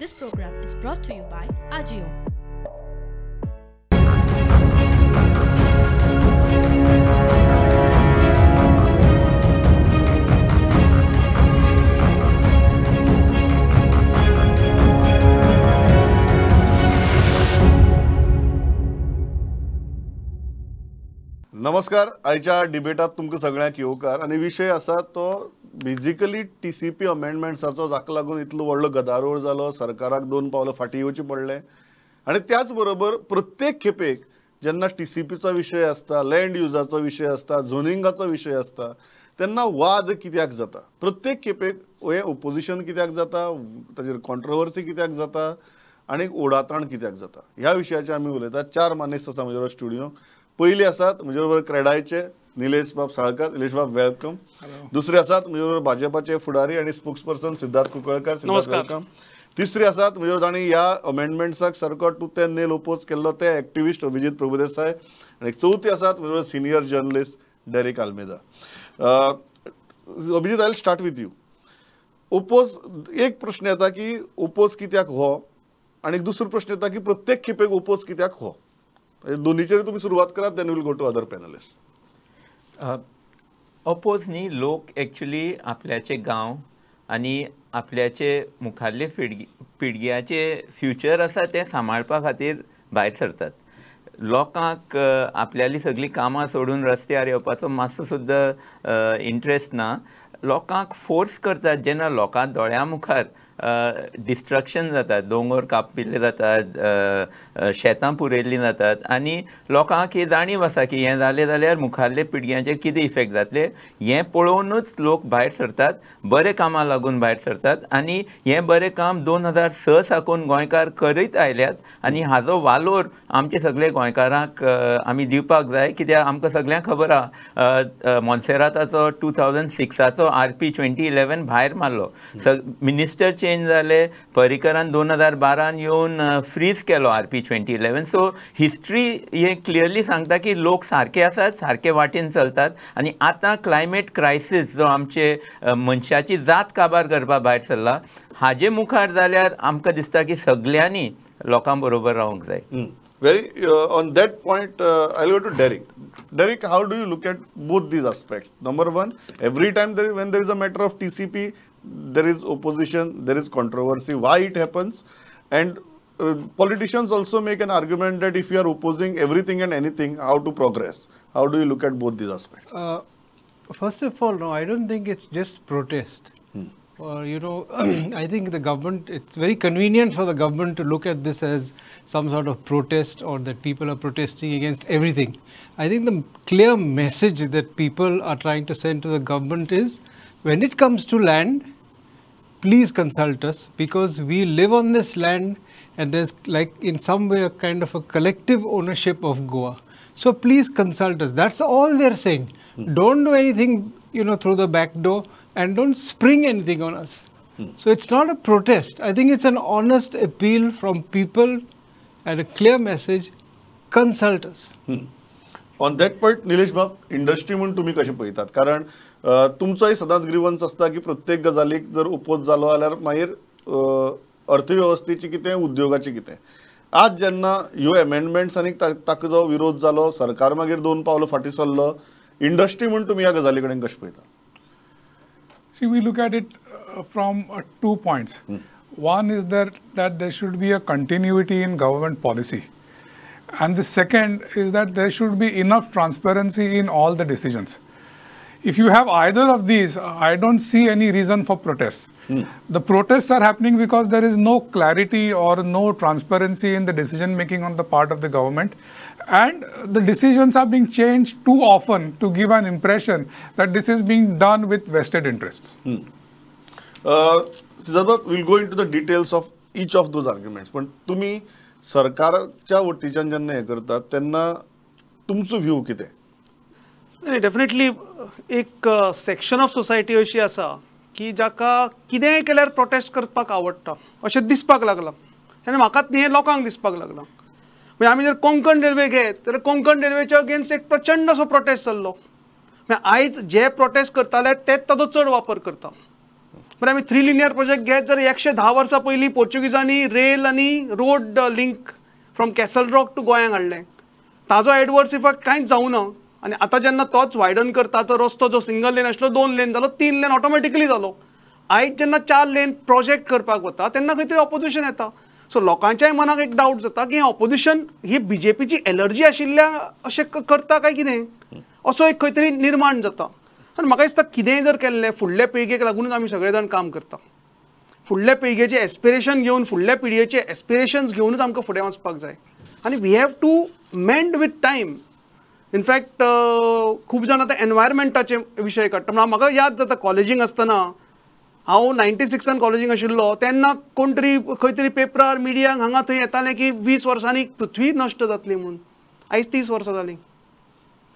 This program is brought to you by Ajio. नमस्कार आयच्या डिबेटात तुमकां सगळ्यांक येवकार आनी विशय आसा तो बेजिकली टी सी पी अमेंडमेंट्साचो जाका लागून इतलो व्हडलो गदारोळ जालो सरकाराक दोन पावलां फाटीं येवचें पडलें. आनी त्याच बरोबर प्रत्येक खेपेक जेन्ना टी सी पीचो विशय आसता लँड युजाचो विशय आसता झोनिंगाचो विशय आसता तेन्ना वाद कित्याक जाता? प्रत्येक खेपेक हें ओपोजिशन कित्याक जाता? ताजेर कॉन्ट्रवर्सी कित्याक जाता? आनी उडाताण कित्याक जाता? ह्या विशयाचेर आमी उलयतात चार मानेस्त आसा म्हजे बरोबर स्टुडियो पयलीं आसात म्हजे बरोबर क्रेडायचे निलेश बाब साळकर. निलेश बाब वेलकम दुसरे आसात बरोबर भाजपाचे फुडारी आनी spokesperson Siddharth Kunkalkar. Siddharth welcome तिसरी आसात बरोबर तांणी ह्या अमेंडमेंट्साक सारको टू ते नेल ओपोज केल्लो ते एक्टिविस्ट अभिजीत प्रभुदेसाय आनी चवथी आसात बरोबर senior journalist Derick Almeida. Abhijit I start with you oppose एक प्रश्न येता की ओपोज कित्याक हो? आनी दुसरो प्रश्न येता की प्रत्येक खेपेक ओपोज कित्याक हो? दोनीचेर तुमी सुरवात करात then we'll go to other panelist oppose न्ही लोक एक्चुली आपल्याचे गांव आनी आपल्याचे मुखारले पिळगी पिळग्याचे फ्युचर आसा तें सांबाळपा खातीर भायर सरतात. लोकांक आपल्याली सगळीं कामां सोडून रस्त्यार येवपाचो मातसो सुद्दां इंट्रस्ट ना. लोकांक फोर्स करतात जेन्ना लोकां दोळ्या मुखार डिस्ट्रक्शन जातात दोंगर कापिल्ले जातात शेतां पुरयल्लीं जातात आनी लोकांक ही जाणीव आसा की हें जालें जाल्यार मुखारले पिळग्यांचेर कितें इफेक्ट जातले? हें पळोवनूच लोक भायर सरतात बरें कामां लागून भायर सरतात आनी हें बरें काम दोन हजार स साकून गोंयकार करीत आयल्यात आनी हाजो वालोर आमचे सगळे गोंयकारांक आमी दिवपाक जाय. कित्याक आमकां सगळ्यांक खबर आहा. मॉन्सेराताचो टू थावजंड सिक्साचो आर पी ट्वेंटी इलेवन भायर मारलो. मिनिस्टरचे चेंज जाले पर्रीकरान दोन हजार बारान येवन फ्रीज केलो R P twenty eleven so history हे क्लियरली सांगता की लोक सारके आसात सारके वाटेन चलतात आनी आतां क्लायमेट क्रायसीस जो आमचे मनशाची जात काबार करपा भायर सरला हाजे मुखार जाल्यार आमकां दिसता की सगल्यांनी लोकां बरोबर रावंक जाय. Very uh, on that point uh, i'll go to derek derek how do you look at both these aspects? Number one every time there when there is a matter of tcp there is opposition there is controversy why it happens? And uh, politicians also make an argument that if you are opposing everything and anything how to progress? How do you look at both these aspects? Uh, first of all, no, I don't think it's just protest. Or, you know, I think the government, it's very convenient for the government to look at this as some sort of protest or that people are protesting against everything. I think the clear message that people are trying to send to the government is when it comes to land, please consult us because we live on this land and there's like in some way a kind of a collective ownership of Goa. So please consult us. That's all they're saying. Hmm. Don't do anything, you know, through the back door and don't spring anything on us. Hmm. So it's not a protest. I think it's an honest appeal from people and a clear message consult us. On that point Nilesh बाब industry म्हणून तुम्ही कशें पळयतात कारण तुमचोय सदांच ग्रिवन्स आसता की प्रत्येक गजालीक जर ओपोज जालो जाल्यार मागीर अर्थवेवस्थेची कितें उद्योगाचें कितें. आज जेन्ना ह्यो एमेंडमेंट्स आनी ता- ताका जो विरोध जालो सरकार मागीर दोन पावलां फाटीं सरलो इंडस्ट्री म्हणून तुमी ह्या गजाली कडेन कशें पळयता See, we look at it uh, from uh, two points. One is that, that there should be a continuity in government policy. And the second is that there should be enough transparency in all the decisions. If you have either of these, I don't see any reason for protests. Hmm. The protests are happening because there is no clarity or no transparency in the decision making on the part of the government. And the decisions are being changed too often to give an impression that this is being done with vested interests. Hmm. Siddharth will go into the details of each of those arguments पण तुम्ही सरकारच्या वतीच्यान जेन्ना हें करतात तेन्ना तुमचो view कितें नाही डेफिनेटली एक सेक्शन ऑफ सोसायटी अशी आसा की जाका कितेंय केल्यार प्रोटेस्ट करपाक आवडटा अशें दिसपाक लागलां. आनी म्हाका हें लोकांक दिसपाक लागलां. म्हणजे आमी जर कोंकण रेल्वे घेत जाल्यार कोंकण रेल्वेच्या अगेन्स्ट एक प्रचंड असो प्रोटेस्ट जाल्लो म्हणजे आयज जे प्रोटेस्ट करताले तेच ताचो चड वापर करता. बरें आमी थ्री लिनियर प्रोजेक्ट घेत जर एकशे धा वर्सां पयलीं पोर्चुगिजांनी रेल आनी road link from castle rock to गोंयांक हाडलें ताजो एडवर्स इफेक्ट कांयच जावं ना. आनी आतां जेन्ना तोच वायडन करता तो रस्तो जो सिंगल लेन आसलो दोन लेन जालो तीन लेन ऑटोमॅटिकली जालो आयज जेन्ना चार लेन प्रोजेक्ट करपाक वता तेन्ना खंय तरी ऑपोजिशन येता. सो लोकांच्याय मनाक एक डावट जाता की हें ऑपोजिशन ही बी जे पीची एलर्जी आशिल्ल्या अशें करता काय कितें? असो एक खंय तरी निर्माण जाता. आनी म्हाका दिसता कितेंय जर केल्लें फुडले पिळगेक लागूनच आमी सगळे जाण काम करता. फुडल्या पिळगेचे एस्पिरेशन घेवन फुडल्या पिळगेचे एस्पिरेशन्स घेवनूच आमकां फुडें वचपाक जाय. आनी we have to mend with time in fact खूब जाण आतां एनवायरमेंटाचे विशय काडटा म्हणून म्हाका याद जाता कॉलेजींक आसतना हांव नायन्टी सिक्सान कॉलेजींक आशिल्लो तेन्ना कोण तरी खंय तरी पेपरार मिडियाक हांगा थंय येतालें की वीस वर्सांनी पृथ्वी नश्ट जातली म्हणून. आयज तीस वर्सां जालीं.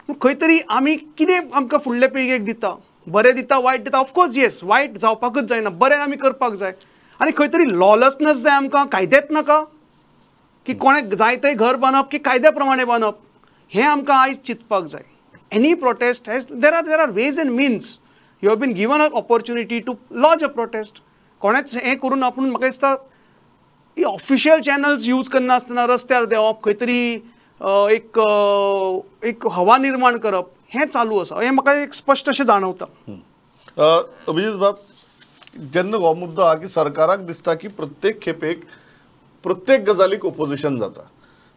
खंय तरी आमी कितें आमकां फुडले पिळगेक दिता? बरें दिता वायट दिता? ऑफकोर्स येस वायट जावपाकूच जायना. बरें आमी करपाक जाय. आनी खंय तरी लॉलसनस जाय आमकां कायदेच नाका की? कोणें जाय तें घर बांदप की कायद्या प्रमाणे बांदप हें आमकां आयज चिंतपाक जाय. Any protest has there are there are ways and means you have been given a opportunity to lodge a protest कोणेंच हें करून आपूण म्हाका दिसता ही ऑफिशियल चॅनल्स यूज करनासतना रस्त्यार देंवप खंय तरी एक अ, एक हवा निर्माण करप हें चालू आसा हें म्हाका एक स्पश्ट अशें जाणवता. अ, अभिजीत बाब जेन्ना हो मुद्दो आहा की सरकाराक दिसता की प्रत्येक खेपेक प्रत्येक गजालीक ओपोजिशन जाता.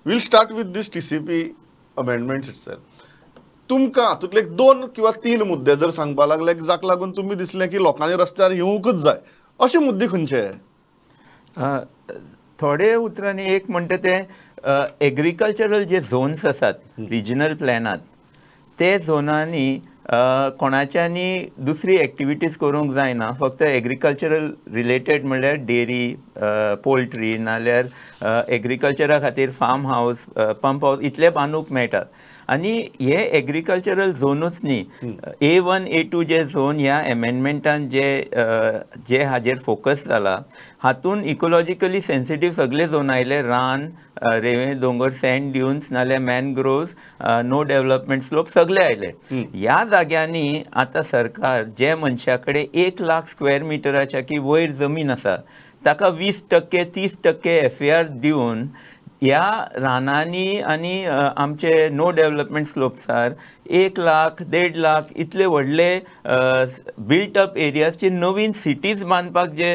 Will start with this T C P amendments itself तुमकां हातूंतले एक दोन किंवा तीन मुद्दे जर सांगपा लागले जाका लागून तुमी दिसलें की लोकांनी रस्त्यार येवंकूच जाय. अशे मुद्दे खंयचे अ, थोडे उतरांनी एक म्हणटा ते एग्रीकल्चरल जे झोन्स आसात रिजनल प्लॅनात ते झोनांनी कोणाच्यानी दुसरी एक्टिविटीज करूंक जायना. फक्त एग्रीकल्चरल रिलेटेड म्हणल्यार डेरी पोल्ट्री नाल्यार एग्रिकल्चरा खातीर फार्म हावस पंप हावस इतले बांदूंक मेळटात. आनी हे एग्रिकल्चरल झोनूच न्ही ए वन ए टू जे झोन ह्या एमेंडमेंटान जे जे हाजेर फोकस जाला हातून इकोलॉजिकली सेन्सिटीव सगळे झोन आयले रान रेंवे दोंगर सँड ड्युन्स नाल्यार मॅनग्रोव्स नो डेव्हलपमेंट स्लोप सगळे आयले. ह्या जाग्यांनी आतां सरकार जे मनशा कडेन एक लाख स्क्वेअर मिटराच्या की वयर जमीन आसा ताका वीस टक्के तीस टक्के एफ ए आर दिवन ह्या रानांनी आनी आमचे नो डेव्हलपमेंट स्लोप्सार एक लाख देड लाख इतले व्हडले बिल्ट अप एरियाजचे नवीन सिटीज बांदपाक जे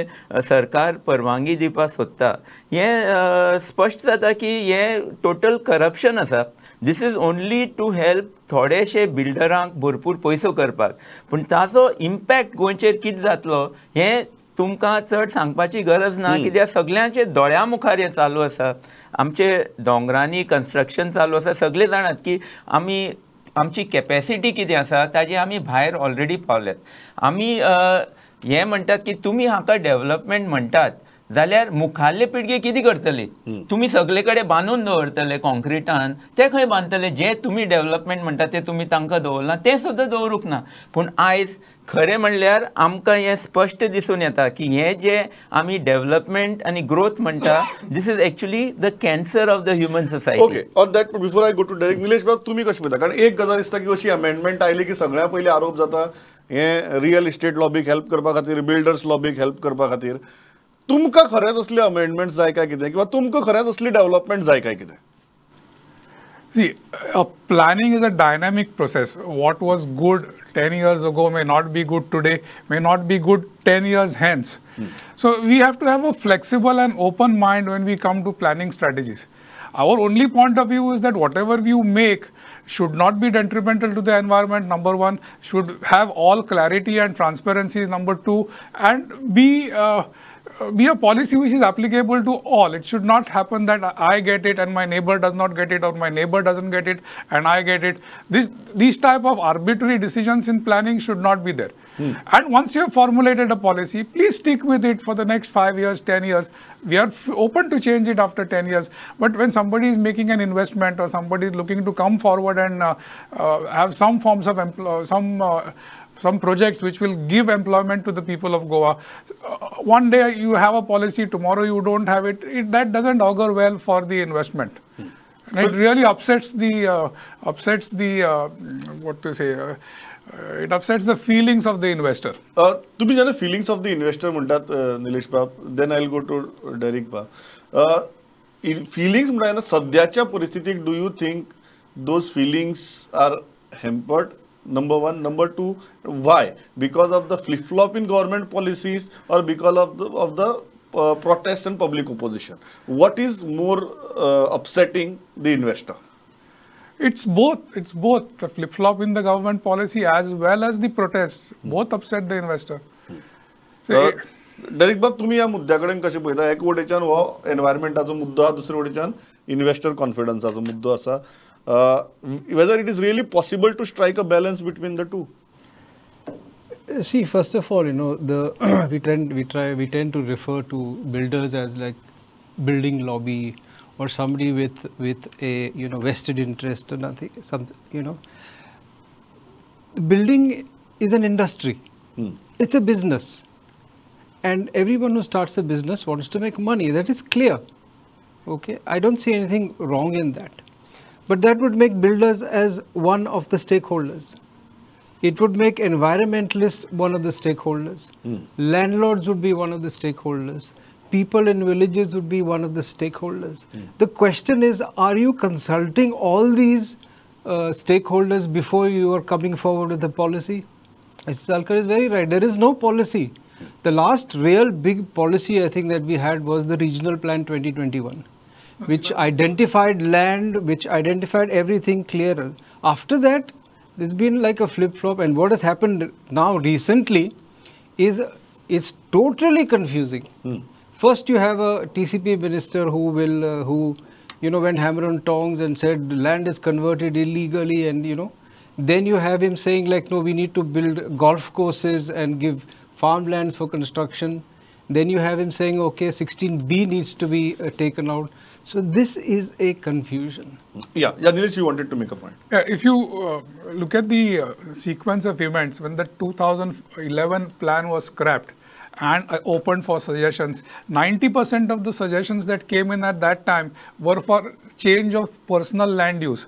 सरकार परवानगी दिवपाक सोदता. हें स्पश्ट जाता की हें टोटल करप्शन आसा. This is only to help थोडेशे बिल्डरांक भरपूर पयसो करपाक. पूण ताचो इम्पॅक्ट गोंयचेर कितें जातलो? हें तुमकां चड सांगपाची गरज ना कित्याक सगळ्यांचे दोळ्या मुखार हें चालू आसा. आमचे दोंगरांनी कन्स्ट्रक्शन चालू आसा सगळे जाणात की आमी आमची कॅपॅसिटी कितें आसा ताजे आमी भायर ऑलरेडी पावल्यात. आमी हें म्हणटात की तुमी हाका डेव्हलपमेंट म्हणटात जाल्यार मुखाल्ले पिळगे कितें करतली? तुमी सगळे कडेन बांदून दवरतले कॉन्क्रिटान. ते खंय बांदतले जे तुमी डेव्हलपमेंट म्हणटा ते तुमी तांकां दवरना ते सुद्दां दवरूंक ना. पूण आयज खरें म्हणल्यार आमकां हें स्पश्ट दिसून येता की हें जे आमी डेव्हलपमेंट आनी ग्रोथ म्हणटा this is actually the cancer of the human society okay on that before I go to direct Nilesh बाब तुमी कशें पळयता कारण एक गजाल दिसता की अशी अमेंडमेंट आयली की सगळ्या पयलीं आरोप जाता हे रियल इस्टेट लॉबीक हेल्प करपा खातीर बिल्डर्स लॉबीक हेल्प करपा खातीर. तुमकां खरेंच असले अमेंडमेंट्स जाय काय कितें किंवा तुमकां खरेंच असली डेव्हलपमेंट जाय काय कितें See, uh, planning is a dynamic process. What was good 10 years ago may not be good today, may not be good 10 years hence. So, we have to have a flexible and open mind when we come to planning strategies. Our only point of view is that whatever you make should not be detrimental to the environment, number one, should have all clarity and transparency, number two, and be. Uh, uh, be a policy which is applicable to all. It should not happen that I get it and my neighbor does not get it, or my neighbor doesn't get it and I get it. This these type of arbitrary decisions in planning should not be there. And once you have formulated a policy, please stick with it for the next five years, ten years. We are f- open to change it after ten years. But when somebody is making an investment or somebody is looking to come forward and uh, uh, have some forms of empl- some uh, some projects which will give employment to the people of Goa. Uh, one day you have a policy, tomorrow you don't have it. it that doesn't augur well for the investment. And it really upsets the uh, upsets the uh, what to say uh, uh, it upsets the feelings of the investor. अ, तुम्ही जेन्ना feelings of the investor म्हणटात अ, निलेश बाब then I go to Derrick बाब feelings म्हणटा तेन्ना सद्याच्या परिस्थितीक do you think those feelings are hampered Number one number two why because of the flip flop in government policies or because of the of the protest and public opposition what is more uh, upsetting the investor It's both. It's both the flip flop in the government policy as well as the protests. Both upset the investor. So, Derek बाब तुम्ही ह्या मुद्द्या कडेन कशें पळयता एक वटेच्यान हो एनवायरमेंटाचो मुद्दो आहा दुसरे वटेच्यान इन्व्हेस्टर कॉन्फिडन्साचो मुद्दो आसा uh, whether it is really possible to strike a balance between the two? See first of all you know the we tend we try we tend to refer to builders as like building lobby or somebody with with a you know vested interest or nothing something you know. Building is an industry. Hmm. It's a business. And everyone who starts a business wants to make money. That is clear. Okay? I don't see anything wrong in that but that would make builders as one of the stakeholders. It would make environmentalists one of the stakeholders. Landlords would be one of the stakeholders. People in villages would be one of the stakeholders. The question is are you consulting all these uh, stakeholders before you are coming forward with a policy? Salkar is very right. There is no policy. The last real big policy I think that we had was the Regional Plan 2021 which identified land, which identified everything clearer. After that, there's been like a flip flop, and what has happened now recently is is totally confusing. First, you have a TCP minister who will uh, who you know went hammer on tongs and said land is converted illegally, and you know. Then you have him saying like no, we need to build golf courses and give farmlands for construction. Then you have him saying okay, 16B needs to be uh, taken out. So this is a confusion. Yeah, yeah, Nilesh, you wanted to make a point. Yeah, if you uh, look at the uh, sequence of events when the 2011 plan was scrapped and uh, opened for suggestions, 90% of the suggestions that came in at that time were for change of personal land use.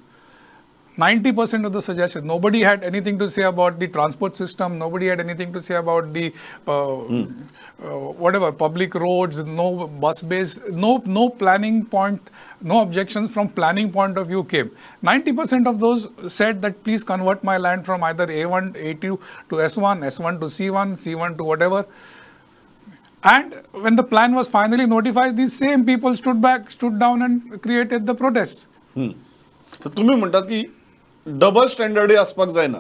90% of the suggestions. Nobody had anything to say about the transport system. Nobody had anything to say about the uh, uh, whatever public roads. No bus base. No no planning point. No objections from planning point of view came. 90% of those said that please convert my land from either A1, A2 to S1, S1 to C1, C1 to whatever. And when the plan was finally notified, these same people stood back, stood down, and created the protests. तर तुम्ही म्हणटात की double स्टँडर्डय आसपाक जायना.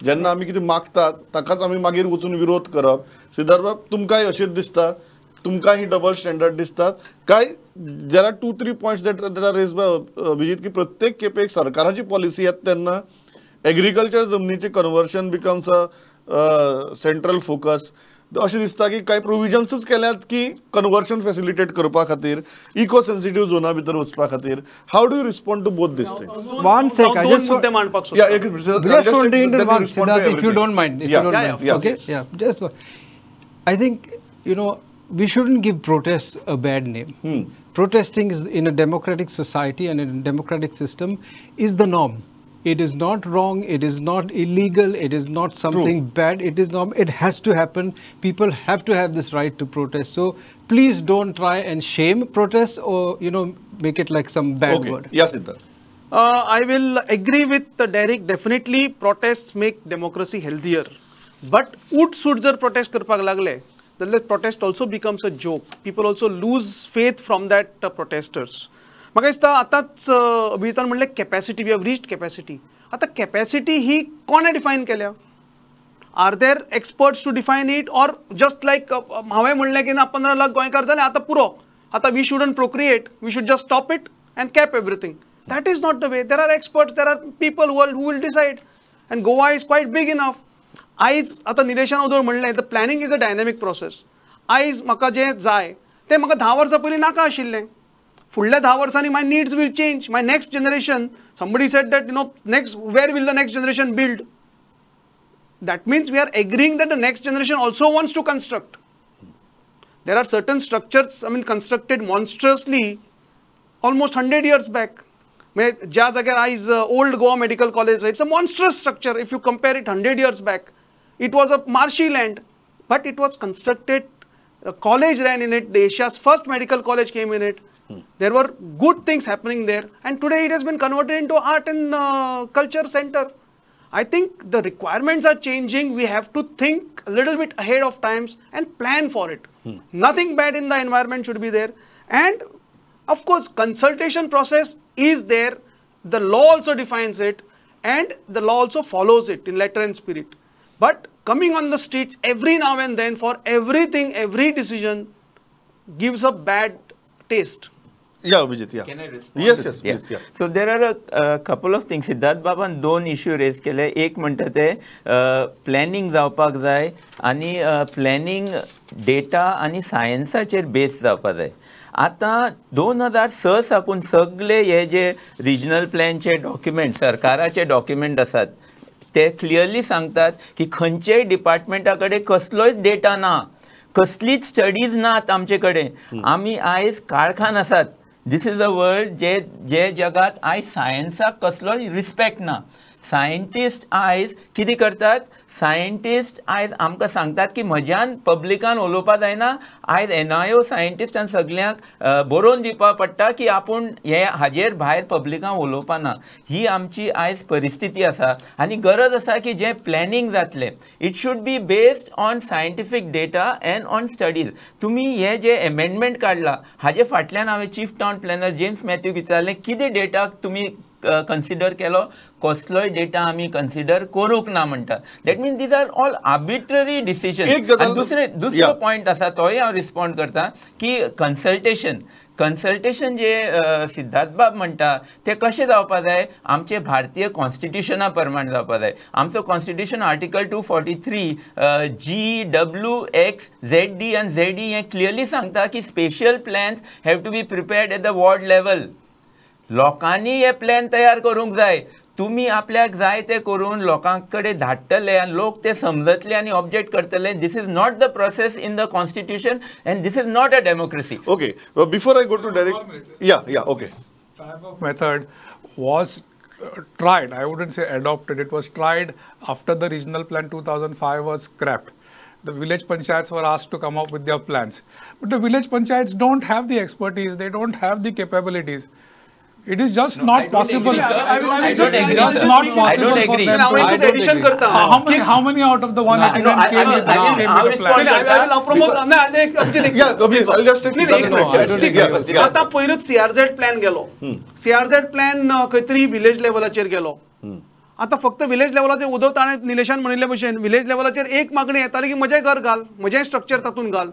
जेन्ना आमी कितें मागतात ताकाच आमी मागीर वचून विरोध करप. सिद्धार्थ तुमकांय अशेंच दिसता. तुमकां ही डबल स्टँडर्ड दिसतात काय there two three points that that are raised by की प्रत्येक खेपेक सरकाराची पॉलिसी येता तेन्ना agriculture जमनीचें conversion becomes a central focus अशें दिसता की कांय प्रोविजन्सूच केल्यात की कन्वर्शन फॅसिलिटेट करपा खातीर इको सेन्सिटीव झोना भितर वचपा खातीर how do you respond to both this things One sec, I दोन just मुद्दे want, मांडपाक Yeah, सोदता. एक minute. just Just want to let me interrupt respond to Siddharth, if you everything. don't mind. If Yeah, you don't yeah, mind. yeah, okay, yes. yeah. Just one. I think you know we shouldn't give protests a bad name. Hmm. Protesting is in a democratic society and in a democratic system is the norm. it is not wrong it is not illegal it is not something True. bad it is not it has to happen. People have to have this right to protest. So please don't try and shame protests or you know make it like some bad okay. word. Yes Siddhar. Uh, i will agree with uh, derek. Definitely protests make democracy healthier. But would suit protest karpak lagle then the protest also becomes a joke. People also lose faith from that uh, protesters. म्हाका दिसता आतांच uh, अभिजितान म्हणलें capacity we have reached capacity आतां capacity ही कोणें define केल्या? Are there experts to define it or just like हांवें म्हणलें की ना पंदरा लाख गोंयकार जाले आतां पुरो. आतां we shouldn't procreate we should just stop it and cap everything that is not the way there are experts there are people who who will decide and Goa is quite big enough आयज आतां निलेशान उदळ म्हणलें the planning is a dynamic process आयज म्हाका जें जाय तें म्हाका धा वर्सां पयलीं नाका आशिल्लें. फुडल्या धा वर्सांनी my needs will change my next generation somebody said that you know next where will the next generation build that means we are agreeing that the next generation also wants to construct there are certain structures i mean constructed monstrously almost 100 years back म्हणजे ज्या जाग्यार आयज old Goa medical college it's a monstrous structure if you compare it hundred years back it was a marshy land but it was a college ran in it. The Asia's first medical college came in it. Hmm. There were good things happening there, and today it has been converted into art and uh, culture center. I think the requirements are changing. We have to think a little bit ahead of times and plan for it. Hmm. Nothing bad in the environment should be there, and of course, consultation process is there. The law also defines it, and the law also follows it in letter and spirit. But coming on the streets every now and then for everything, every decision gives a bad taste. या Abhijit yeah Can I respond yes to yes this? Yeah. So there are a, a couple of things. Siddharth बाबान दोन issue raise केले एक म्हणटा ते planning जावपाक जाय आनी प्लॅनिंग डेटा आनी सायन्साचेर बेस जावपाक जाय आतां दोन हजार स साकून सगळे हे जे रिजनल प्लॅनचे डॉक्युमेंट सरकाराचे डॉक्युमेंट आसात ते क्लियरली सांगतात की खंयचेय डिपार्टमेंटा कडेन कसलोच डेटा ना कसलीच स्टडीज नात आमचे कडेन आमी आयज काळखान आसात दीस इज अ वर्ल्ड जे जे जगात आयज सायन्साक कसलोच रिस्पेक्ट ना. सायंटिस्ट आयज कितें करतात? सायंटिस्ट आयज आमकां सांगतात की म्हज्यान पब्लिकान उलोवपा जायना. आयज एन आय ओ सायंटिस्टान सगल्यांक बरोवन दिवपा पडटा की आपूण हे हाजेर भायर पब्लिकान उलोवपा ना. ही आमची आयज परिस्थिती आसा. आनी गरज आसा की जें प्लॅनिंग जातलें it should be based on scientific data and on studies तुमी हे जे एमेंडमेंट काडला हाजे फाटल्यान हांवें chief town planner James Matthew विचारलें कितें डेटा तुमी कन्सिडर केलो कसलोय डेटा आमी कन्सिडर करूंक ना म्हणटा that means these are all arbitrary decision दुसरे दुसरो. पॉयंट आसा तोय हांव रिस्पॉन्ड करता की कन्सल्टेशन कन्सल्टेशन जे अ, सिद्धार्थ बाब म्हणटा ते कशें जावपा जाय? आमचे भारतीय कॉन्स्टिट्युशना प्रमाण जावपा जाय. आमचो constitution article two forty three G W X Z D आनी झेड डी हें क्लियरली सांगता की special plans have to be prepared at the ward level लोकांनी हे प्लॅन तयार करूंक जाय तुमी आपल्याक जाय ते करून लोकां कडेन धाडटले आनी लोक ते समजतले आनी ऑब्जेक्ट करतले this is not the process in the constitution and this is not a democracy okay before I go to direct yeah yeah okay type of method was uh, tried. I wouldn't say adopted. It was tried after the regional plan 2005 was scrapped. The village panchayats were asked to come up with their plans. But the village panchayats don't have the expertise, they don't have the capabilities. It is just not possible. I will- I will I just don't agree, just sir. not I possible don't for agree. them हांव to- एकच I don't addition agree. करता How many, how many out of the 189 No, I- came I- with, I will- came I will with a respond plan? to that. हांव प्रमोद ना, हांव एक- अभिजित, या Abhijit I'll just take नाही, नाही, Siddharth एक question. Minute. Yeah, ठीक. yeah. आता पयरूच सीआरझेड प्लॅन गेलो सीआरझेड प्लॅन खंय तरी विलेज लेवलाचेर गेलो आता फक्त विलेज लेवलाचेर उदो ताणें निलेशान म्हणिल्ले भशेन विलेज लेवलाचेर एक मागणी येताली की म्हजें घर घाल म्हजें स्ट्रक्चर तातूंत घाल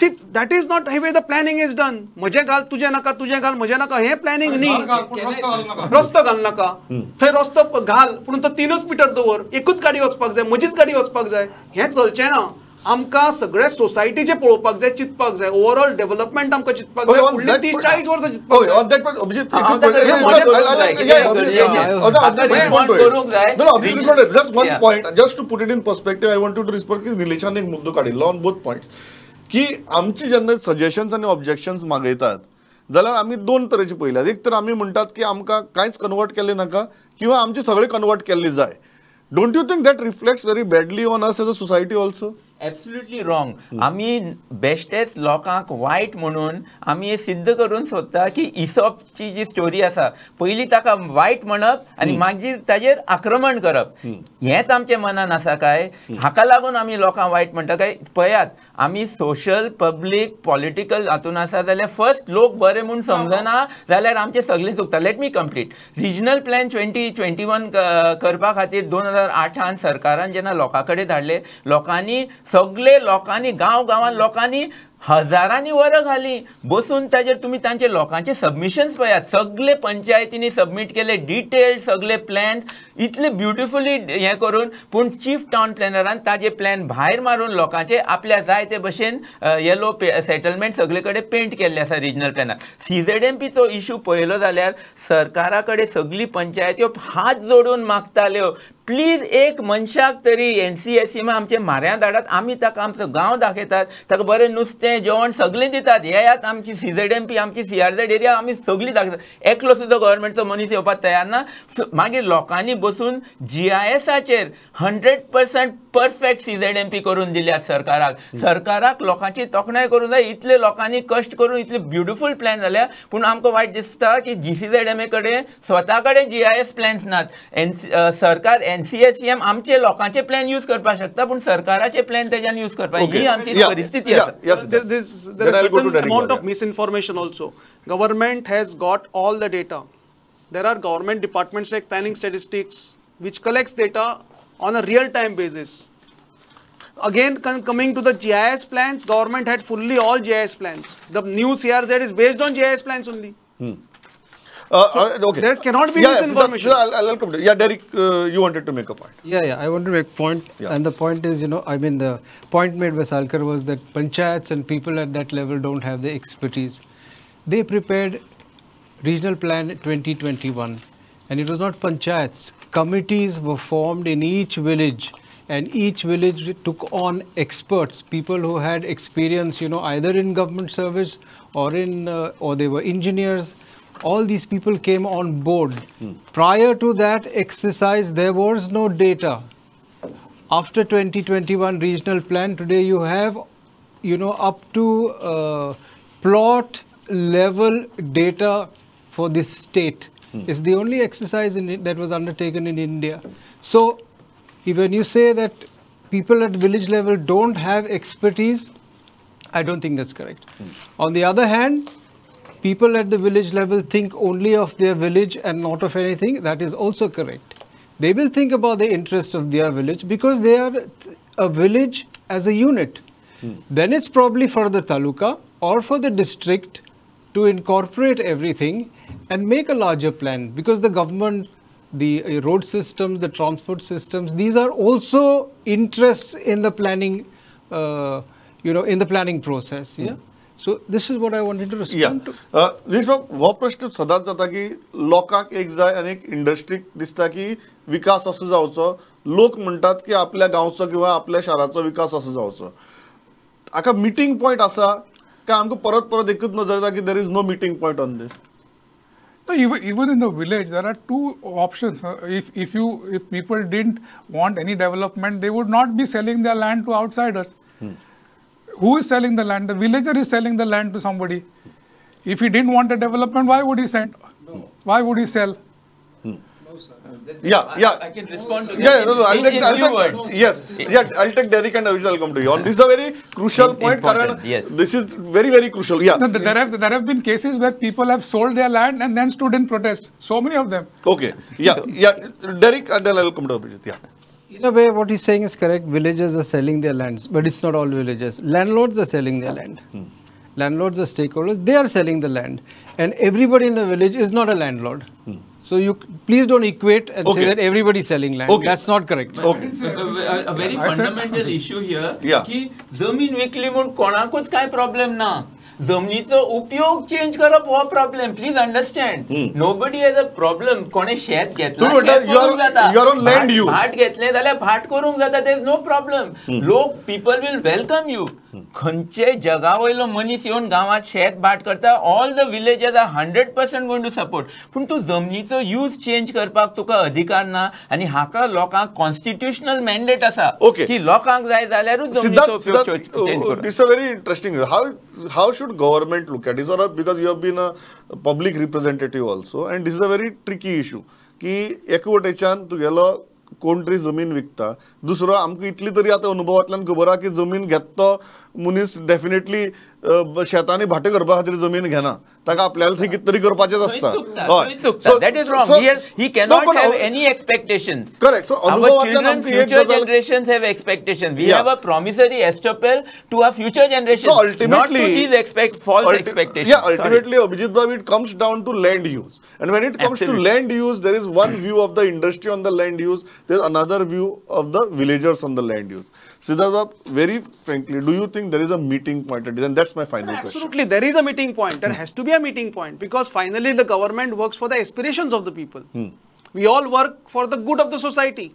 सी दॅट इज नॉट हे way the planning is done म्हजें घाल तुजें नाका तुजें घाल म्हजें नाका हें प्लॅनिंग न्ही. रस्तो घाल नाका. थंय रस्तो घाल पूण तो तीनच मिटर दवर एकूच गाडी वचपाक जाय म्हजीच गाडी वचपाक जाय. हें चलचें ना. आमकां सगळे सोसायटीचे पळोवपाक जाय चिंतपाक जाय. ओवरऑल डेव्हलपमेंट आमकां चिंतपाक जाय. फुडलीं तीस चाळीस वर्सां चिंतपाक just to put it in perspective, I want you to respond की निलेशान एक मुद्दो काडिल्लो ऑन बोथ पॉइंट्स की आमची जेन्ना सजेशन्स आनी ऑब्जेक्शन्स मागयतात जाल्यार आमी दोन तरेचे पळयल्यात एक तर आमी म्हणटात की आमकां कांयच कन्वर्ट केल्लें नाका किंवा आमचे सगळे कन्वर्ट केल्ले जाय. Don't you think that reflects very badly on us as a society also absolutely wrong आमी बेश्टेच लोकांक वायट म्हणून आमी हे सिद्ध करून सोदता की इसॉपची जी स्टोरी आसा पयलीं ताका वायट म्हणप आनी मागीर ताजेर आक्रमण करप. हेंच आमचे मनान आसा काय? हाका लागून आमी लोकांक वायट म्हणटा काय? पळयात आमी सोशल पब्लीक पॉलिटिकल हातून आसा जाल्यार फर्स्ट लोक बरे म्हूण समजना जाल्यार आमचें सगळें चुकता let me complete regional plan twenty twenty one करपा खातीर दोन हजार आठान सरकारान जेन्ना लोकां कडेन धाडले लोकांनी सगळे लोकांनी गांव गांवांत लोकांनी हजारांनी वरां घाली. बसून ताजेर तुमी तांचे लोकांचे सबमिशन्स पळयात सगळे पंचायतींनी सबमीट केले डिटेल्ड सगळे प्लॅन्स इतले ब्युटिफुली हें करून पूण चीफ टावन प्लॅनरान ताजे प्लॅन भायर मारून लोकांचे आपल्या जाय ते भशेन येलो सेटलमेंट सगळे कडेन पेंट केल्ले आसा रिजनल प्लॅनार सीझेड एम पीचो इशू पळयलो जाल्यार सरकारा कडेन सगळी पंचायत्यो हात जोडून मागताल्यो हो. प्लीज एक मनशाक तरी एन सी एस सी आमचे म्हाऱ्या धाडात आमी ताका आमचो गांव दाखयतात. ताका बरें नुस्तें जेवण सगळें दितात. हे यात आमची सी झेड एम पी आमची सी आर झेड एरिया आमी सगळीं दाखयतात. एकलो सुद्दां गव्हर्मेंटचो मनीस येवपाक तयार ना. मागीर लोकांनी बसून G I एसाचेर hundred percent perfect C Z M P करून दिल्यात सरकाराक. सरकाराक लोकांची तोखणाय करूंक जाय. इतले लोकांनी कश्ट करून इतले ब्युटिफूल प्लॅन जाल्या पूण आमकां वायट दिसता की G C Z M A कडेन स्वता कडेन जी आय एस प्लॅन्स नात एन सरकार एन एनसीएसएम आमचे लोकांचे प्लॅन यूज़ करपाक शकता पूण सरकाराचे प्लॅन तेज्यान यूज़ करपाक ही आमची परिस्थिती amount of misinformation also government has got all the data there are government departments like planning statistics which collects data on a real time basis again coming to the G I S plans government had fully all G I the new C is based on G I S plans only Uh, uh, okay. there cannot be Yeah, yeah, misinformation. Siddharth, I'll, I'll come to Yeah, Derek, uh, you wanted to make a point. Yeah, yeah. I want to make point, Yeah. and the point is, you know, I mean, the point made by Salkar was that panchayats and people at that level don't have the expertise. They prepared regional plan 2021, and it was not panchayats. Committees were formed in each village, and each village took on experts, people who had experience, you know, either in government service or in, uh, or they were engineers all these people came on board. Prior to that exercise, there was no data. After 2021 regional plan, today you have, you know, up to uh, plot level data for this state. It's the only exercise in that was undertaken in India. So, when you say that people at village level don't have expertise, I don't think that's correct. On the other hand, people at the village level think only of their village and not of anything. That is also correct. They will think about the interests of their village because they are a village as a unit. Then it's probably for the taluka or for the district to incorporate everything and make a larger plan because the government the uh, road systems the transport systems these are also interests in the planning uh, you know in the planning process yeah so so this is what I wanted to respond to this हो प्रश्न सदांच जाता की लोकांक एक जाय आनी एक इंडस्ट्रीक दिसता की विकास असो जावचो. लोक म्हणतात की आपल्या गांवचो किंवा आपल्या शाराचो विकास असो जावचो. हाका मिटींग पॉईंट असा काय आमकां परत परत एकूच नजर जाता की there is no meeting point on this even even in the village there are two options if if you if people didn't want any development they would not be selling the land to outsiders Who is selling the land? The villager is selling the land to somebody. If he didn't want a development, why would he send? No. Why would he sell? No. Yeah, yeah. I can respond to that. Yeah, no, no, I'll in- take, in I'll take, words. yes, yeah, I'll take Derek and Avish, I'll come to you. On this is a very crucial Im- point, important, Karan. yes. This is very, very crucial. Yeah. No, there have there have been cases where people have sold their land and then stood in protest. So many of them. Okay. Yeah, yeah. Derek and then I'll come to Abhijit. Yeah In a way, what he's saying is correct. Villagers are selling their lands, but it's not all villagers. Landlords are selling their land. Landlords are stakeholders. They are selling the land, and everybody in the village is not a landlord. So you c- please don't equate and Okay. say that everybody is selling land. Okay. That's not correct. Okay. a, a very I said- fundamental issue here Yeah. की जमीन विकली म्हणून कोणाकूच काय problem ना जमनीचो उपयोग change करप हो problem please understand nobody has a problem कोणे शेत घेतला भाट- घेतले जाल्यार भाट करूंक जाता देर नो प्रॉब्लेम लोक पीपल वील वेलकम यू खंयच्याय जगा वयलो मनीस येवन गांवांत शेत भाट करता all the villages are hundred percent going to support पूण तूं जमनीचो यूज चेंज करपाक तुका अधिकार ना आनी हाका लोकांक कॉन्स्टिट्युशनल मँडेट आसा ओके की लोकांक जाय जाल्यारूच it's a very interesting how how should government look at is or because you have been a public representative also and this a very tricky issue की एकवटेच्यान तुगेलो कोण तरी जमीन विकता. दुसरो आमकां इतली तरी आतां अनुभवांतल्यान खबर आहा की जमीन घेता तो मनीस डेफिनेटली शेतांनी भाटे करपा खातीर जमीन घेना ताका आपल्याला थंय कितें तरी करपाचेंच आसता थंय चुकता that is wrong he cannot have any expectations Correct. So, our अनुभवातल्यान children आमकां एक future गजाल- generations have expectations we Yeah. have a promissory estoppel to our future generations So ultimately, not to these expect false ulti- expectations Yeah, Sorry. ultimately, Abhijit Bhav, it comes down to land use. And when it comes Absolutely. to land use, there is one view of the industry on the land use, Siddharth, very frankly, do you think there is a meeting point at this? And that's my final question. Absolutely, there is a meeting point. There has to be a meeting point because finally the government works for the aspirations of the people. Hmm. We all work for the good of the society.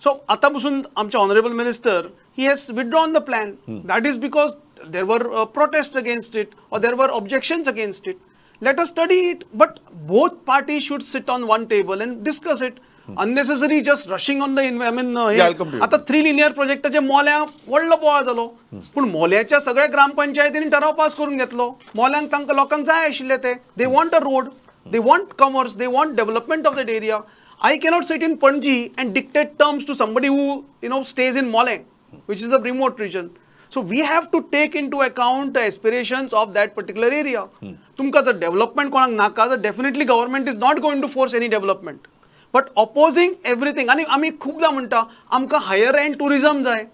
So Atamusund, Amcha Honorable Minister, he has withdrawn the plan. Hmm. That is because there were uh, protests against it or there were objections against it. Let us study it, but both parties should sit on one table and discuss it. Unnecessary just rushing on the in- I mean uh, हे- Yeah, I'll come to you. आता three linear प्रोजेक्टाचे मोल्या व्हडलो बोवाळ जालो पूण मोल्याच्या सगळ्या ग्रामपंचायतींनी ठराव पास करून घेतलो. मोल्यांक तांकां लोकांक जाय आशिल्ले ते. They want a road they want commerce they want development of that area I cannot sit in Panaji and dictate terms to somebody who you know stays in Mole, which is a remote region. So we have to take into account the aspirations of that particular area. तुमकां जर development कोणाक नाका तर definitely government is not going to force any development but opposing everything आनी आमी खुबदां म्हणटा आमकां हायर एंड टुरिझम जाय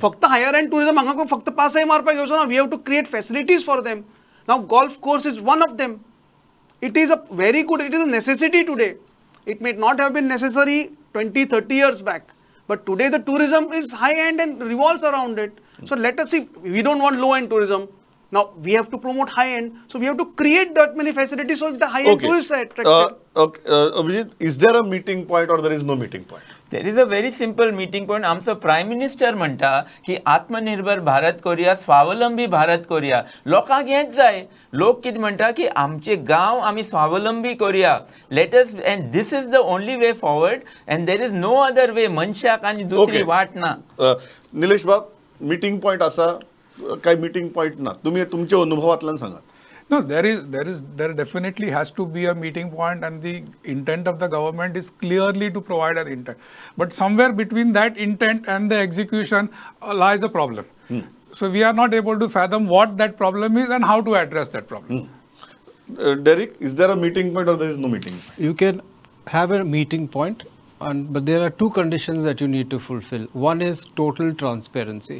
फक्त हायर एंड टुरिझम हांगा फक्त पासय मारपाक येवचो ना we have to create facilities for them now golf course is one of them it is a very good it is a necessity today it may not have been necessary 20 30 years back but today the tourism is high end and revolves around it so let us see we don't want low end tourism now we have to promote high end so we have to create that many facilities so the high end Okay. tourists are attracted Uh, okay, uh, Abhijit, is there a meeting point or there is no meeting point? There is a very simple meeting point आमचो prime minister म्हणटा की आत्मनिर्भर भारत करूया स्वावलंबी भारत करूया लोकांक हेंच जाय लोक कितें म्हणटा की आमचे गांव आमी स्वावलंबी करूया let's and this is the only way forward and there is no other way मनशाक आनी दुसरी. वाट ना Uh, निलेश बाब मीटिंग पॉइंट असा काय मीटिंग पॉइंट ना तुम्ही तुमच्या अनुभवातल्यान सांगात No, there is, there is, there definitely has to be a meeting point, and the intent of the government is clearly to provide an intent. But somewhere between that intent and the execution uh, lies a problem. So we are not able to fathom what that problem is and how to address that problem. Derrick is there a meeting point or there is no meeting You can have a meeting point, and but there are two conditions that you need to fulfill. One is total transparency.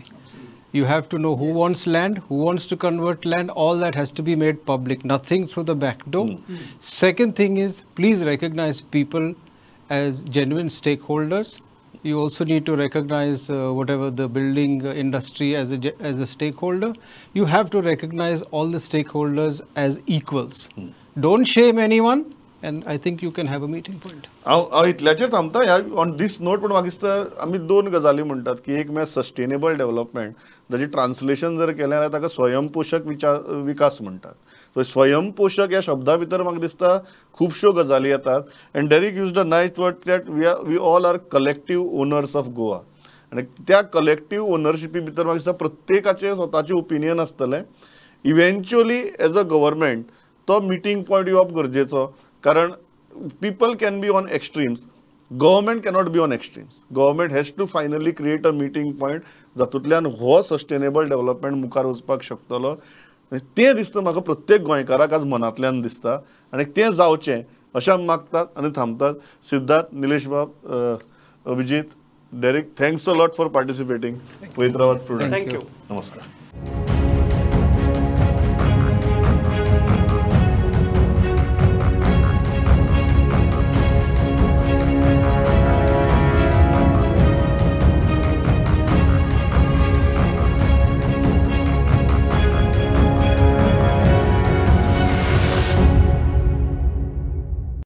You have to know who wants land, who wants to convert land. All that has to be made public. Nothing through the back door. Second thing is please recognize people as genuine stakeholders. You also need to recognize uh, whatever the building uh, industry as a as a stakeholder. You have to recognize all the stakeholders as equals. Don't shame anyone, and I think you can have a meeting point. हांव हांव इतल्याचेर थांबता. ह्या on this note पूण म्हाका दिसता आमी दोन गजाली म्हणटात की एक म्हळ्यार सस्टेनेबल डेव्हलपमेंट जाचे ट्रान्सलेशन जर केलें जाल्यार ताका स्वयंपोशक विचार विकास म्हणटात सो स्वयंपोशक ह्या शब्दा भितर म्हाका दिसता खुबश्यो गजाली येतात. And Derek used the neat word that we are we all are collective owners of Goa आनी त्या कलेक्टीव ओनरशिपी भितर म्हाका दिसता प्रत्येकाचें स्वताचें ओपिनियन आसतलें इव्हेंच्युअली एज अ गव्हर्मेंट तो मिटींग पॉयंट येवप गरजेचो. कारण people can be on extremes. Government cannot be on extremes. Government has to finally create a meeting point जातूंतल्यान हो सस्टेनेबल डेव्हलपमेंट मुखार वचपाक शकतलो. आनी तें दिसता म्हाका प्रत्येक गोंयकाराक आज मनांतल्यान दिसता. आनी तें जावचें अशें आमी मागतात आनी थांबतात. सिद्धार्थ निलेश बाब अ, Abhijit Derek thanks a lot for participating वैद्राबाद Prudent. नमस्कार.